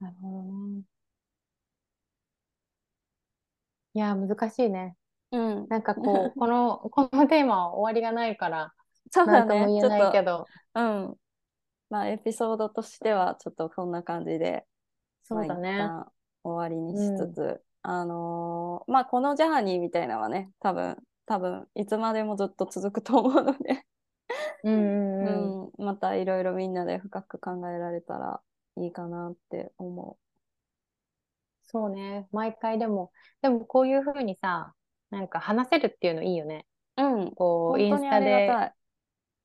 なるほどね。いや、難しいね。うん。なんかこう、この、このテーマは終わりがないから、そうだなんともね。言えないけど、うん。まあエピソードとしてはちょっとこんな感じで、まあそうだね。終わりにしつつ、あのーまあこのジャーニーみたいなのはね、多分、多分、いつまでもずっと続くと思うので、うんうん またいろいろみんなで深く考えられたらいいかなって思そうね。毎回でも、でもこういうふうにさ、なんか話せるっていうのいいよね。う。うん、こう、インスタで。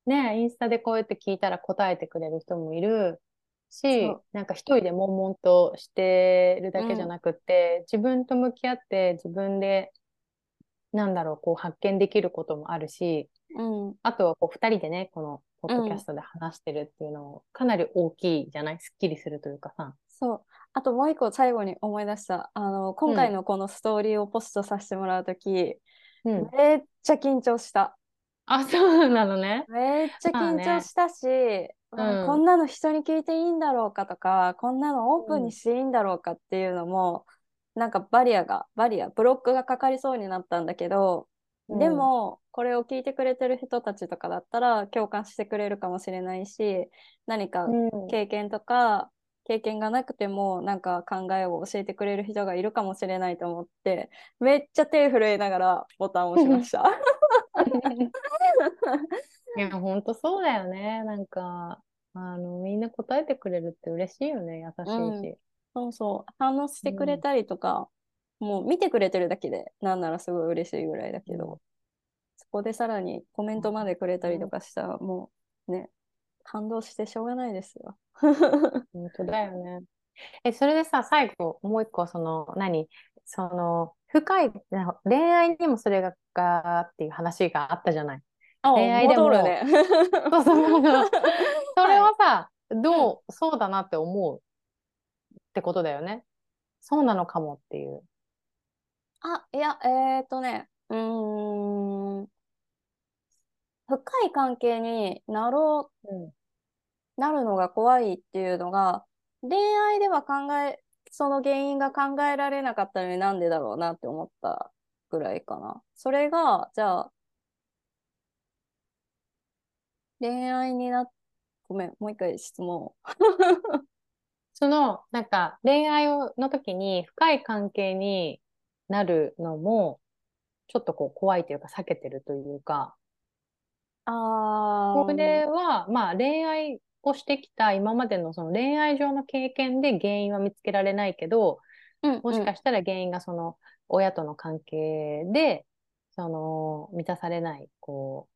ね、インスタでこうやって聞いたら答えてくれる人もいるしなんか一人で悶々としてるだけじゃなくって、自分と向き合って自分で、なんだろう、こう発見できることもあるし、うん、あとはこう二人でね、このポッドキャストで話してるっていうのもかなり大きいじゃない？すっきりするというかさ。そう。あともう一個最後に思い出した。あの、今回のこのストーリーをポストさせてもらうとき、うん。めっちゃ緊張した。あ、そうなのね。めっちゃ緊張したし、うんあこんなの人に聞いていいんだろうかとか、こんなのオープンにしていいんだろうかっていうのも、なんかバリアが、バリア、ブロックがかかりそうになったんだけど、でも、これを聞いてくれてる人たちとかだったら共感してくれるかもしれないし、何かうん、経験とか、経験がなくてもなんか考えを教えてくれる人がいるかもしれないと思って、めっちゃ手震えながらボタンを押しました。いや、ほんとそうだよね。なんか、あの、みんな答えてくれるって嬉しいよね。優しいし。そうそう、反応してくれたりとか、もう見てくれてるだけで、なんならすごい嬉しいぐらいだけど、うんそこでさらにコメントまでくれたりとかしたら、もうね、感動してしょうがないですよ。本当だよね。え、それでさ、最後、もう一個、その、何？その、深い、な恋愛にもそれが、がっていう話があったじゃない？あ、恋愛でも戻るね。そうそう それはさ、どう、そうだなって思うってことだよね。そうなのかもっていう。あ、いや、えーとね、うーん、深い関係になろう、うん。なるのが怖いっていうのが、恋愛では考え、その原因が考えられなかったのになんでだろうなって思ったぐらいかな。それが、じゃあ、恋愛になっ、ごめん、もう一回質問を。その、なんか、恋愛をの時に深い関係になるのも、ちょっとこう怖いというか避けてるというか、あこれは、まあ恋愛をしてきた今までのその恋愛上の経験で原因は見つけられないけど、うんもしかしたら原因がその親との関係で、その満たされない、こ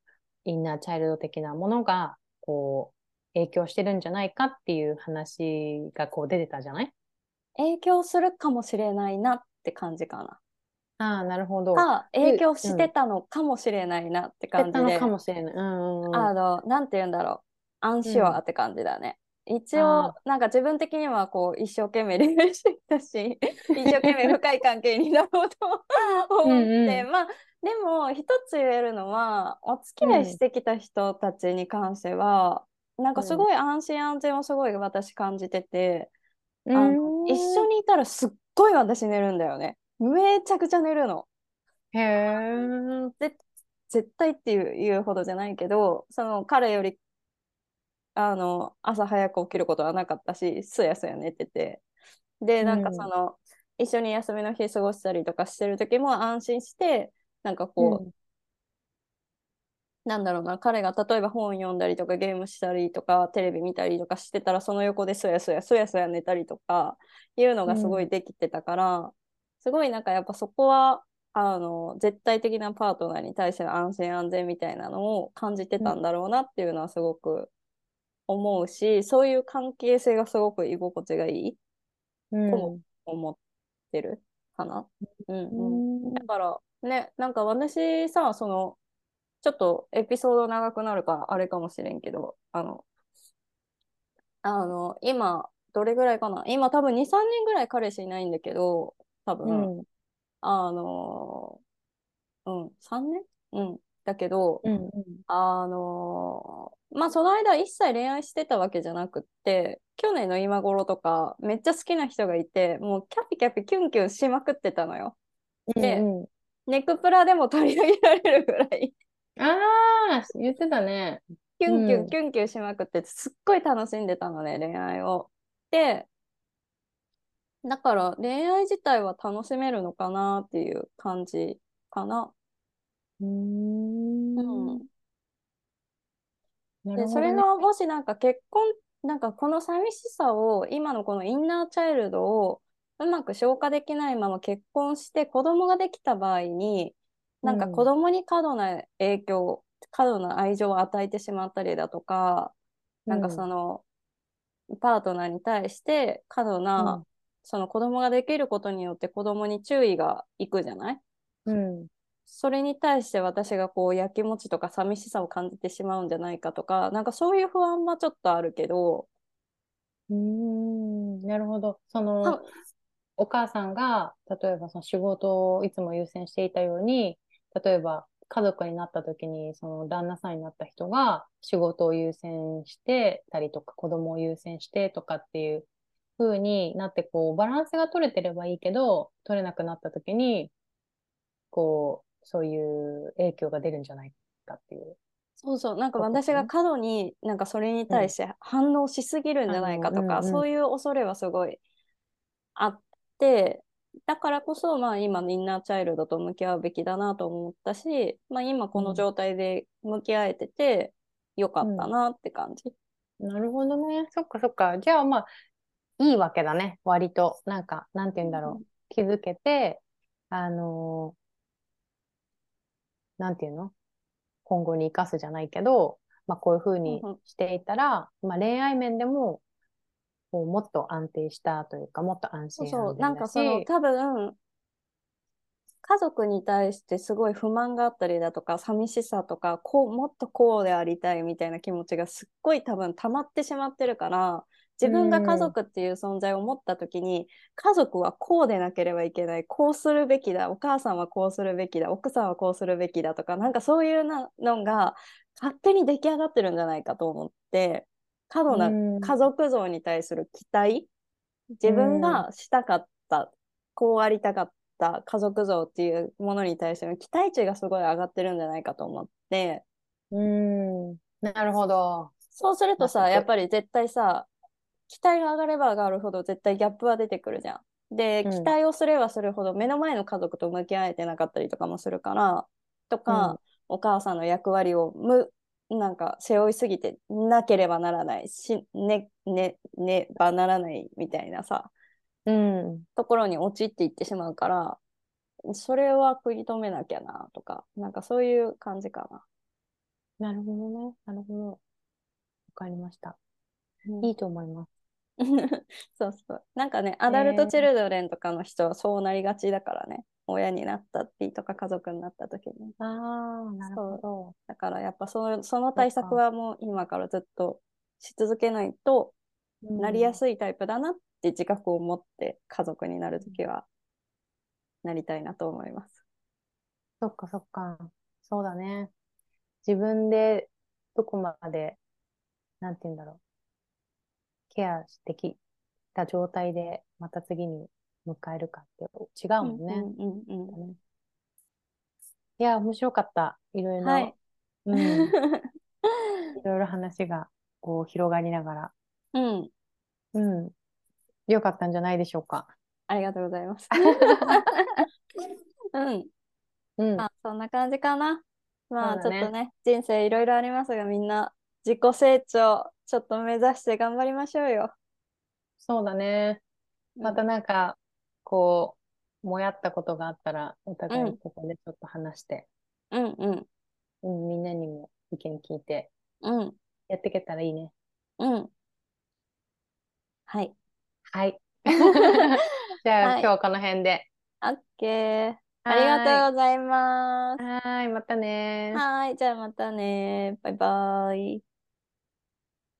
う、インナーチャイルド的なものが、こ影響してるんじゃないかっていう話がこう出てたじゃない？影響するかもしれないなって感じかな。ああ、なるほど。か、影響してたのかもしれないなって感じで。してたのかもしれない。うんうんうん。あの、なんて言うんだろう。アンシュアって感じだね。一応、なんか自分的にはこう一生懸命恋愛してきたし、一生懸命深い関係になろうと 思って、うんうんまあ、でも一つ言えるのは、お付き合いしてきた人たちに関しては、なんかすごい安心安全をすごい私感じてて、あの一緒にいたらすっごい私寝るんだよね。めちゃくちゃ寝るの。へえ。ぜ絶対っていう言うほどじゃないけど、その彼よりあの朝早く起きることはなかったし、すやすや寝てて。で、なんかその、一緒に休みの日過ごしたりとかしてる時も安心して、なんかこう、なんだろうな、彼が例えば本読んだりとかゲームしたりとかテレビ見たりとかしてたらその横でそやそやそやそや寝たりとかいうのがすごいできてたから、すごいなんかやっぱそこはあの絶対的なパートナーに対しての安心安全みたいなのを感じてたんだろうなっていうのはすごく思うし、そういう関係性がすごく居心地がいいうん。とも思ってるかな。うんううんん。だからね、なんか私さ、その、ちょっとエピソード長くなるからあれかもしれんけど、あの、あの、今、どれぐらいかな？今多分2、3年ぐらい彼氏いないんだけど、多う分、ん。あの、うん、3年？うん。だけど、うんうん。あのまあその間一切恋愛してたわけじゃなくって去年の今頃とかめっちゃ好きな人がいてもうキャピキャピキュンキュンしまくってたのよ。でうんうん。ネクプラでも取り上げられるぐらいああ、言ってたね。キュンキュン、うんキュンキュンしまくっててすっごい楽しんでたのね恋愛を。でだから恋愛自体は楽しめるのかなっていう感じかな。うーんうんで、それがもしなんか結婚、なんかこの寂しさを、今のこのインナーチャイルドをうまく消化できないまま結婚して子供ができた場合に、なんかうん。子供に過度な影響、過度な愛情を与えてしまったりだとか、なんかその、パートナーに対して過度な、うん。その子供ができることによって子供に注意がいくじゃない？うん。それに対して私がこうやきもちとか寂しさを感じてしまうんじゃないかとか、なんかそういう不安はちょっとあるけど、うーん。なるほど。そ多の分お母さんが例えばその仕事をいつも優先していたように例えば家族になった時にその旦那さんになった人が仕事を優先してたりとか子供を優先してとかっていう風になってこうバランスが取れてればいいけど取れなくなった時にこうそういう影響が出るんじゃないかっていう。そうそう、なんか私が過度になんかそれに対して反応しすぎるんじゃないかとか、うん。そういう恐れはすごいあって、だからこそ、まあ今のインナーチャイルドと向き合うべきだなと思ったし、まあ今この状態で向き合えててよかったなって感じ。なるほどね。そっかそっか。じゃあまあ、いいわけだね。割と。なんか、なんて言うんだろう。気づけて、あのーなんていうの？今後に生かすじゃないけど、まあこういうふうにうんうんしていたら、まあ恋愛面でも、こうもっと安定したというか、もっと安心そうなんかそのし、多分、家族に対してすごい不満があったりだとか、寂しさとか、こう、もっとこうでありたいみたいな気持ちがすっごい多分溜まってしまってるから、自分が家族っていう存在を持った時に、家族はこうでなければいけない、こうするべきだ、お母さんはこうするべきだ、奥さんはこうするべきだとか、なんかそういうなのが勝手に出来上がってるんじゃないかと思って、過度なうん。家族像に対する期待、自分がしたかった、こうありたかった家族像っていうものに対しての期待値がすごい上がってるんじゃないかと思って、うん、なるほど。そうするとさ、やっぱり絶対さ、期待が上がれば上がるほど絶対ギャップは出てくるじゃん。で、うん。期待をすればするほど目の前の家族と向き合えてなかったりとかもするから、とか、お母さんの役割をむ、なんか背負いすぎてなければならないし、ね、ね、ねばならないみたいなさ、うん。ところに陥っていってしまうから、それは食い止めなきゃなとか、なんかそういう感じかな。なるほどね。なるほど。かりました。うんいいと思います。そうそう。なんかね、アダルトチルドレンとかの人はそうなりがちだからね。親になったってとか家族になった時に。ああ、なるほど。だからやっぱそのその対策はもう今からずっとし続けないとなりやい。すいタイプだなって自覚を持って家族になるときはなりたいなと思います。そっかそっか。そうだね。自分でどこまで、なんて言うんだろう。ケアしてきた状態でまた次に迎えるかって違うもんね。うんうんうんうんいや、面白かった。いろいろ、はい。うん。いろいろ話がこう広がりながら。うん。うん。よかったんじゃないでしょうか。ありがとうございます。うん。うん。まあ、そんな感じかな。まあ、ねちょっとね、人生いろいろありますが、みんな自己成長、ちょっと目指して頑張りましょうよ。そうだね。またなんか、こう、もやったことがあったら、お互うんいここでちょっと話して、うんうん。うん、みんなにも意見聞いて、うん。やっていけたらいいね。うん。はい。はい。じゃあ、はい今日はこの辺で。オッケー。ありがとうございます。はーい、またねー。はい。じゃあまたね。バイバイ。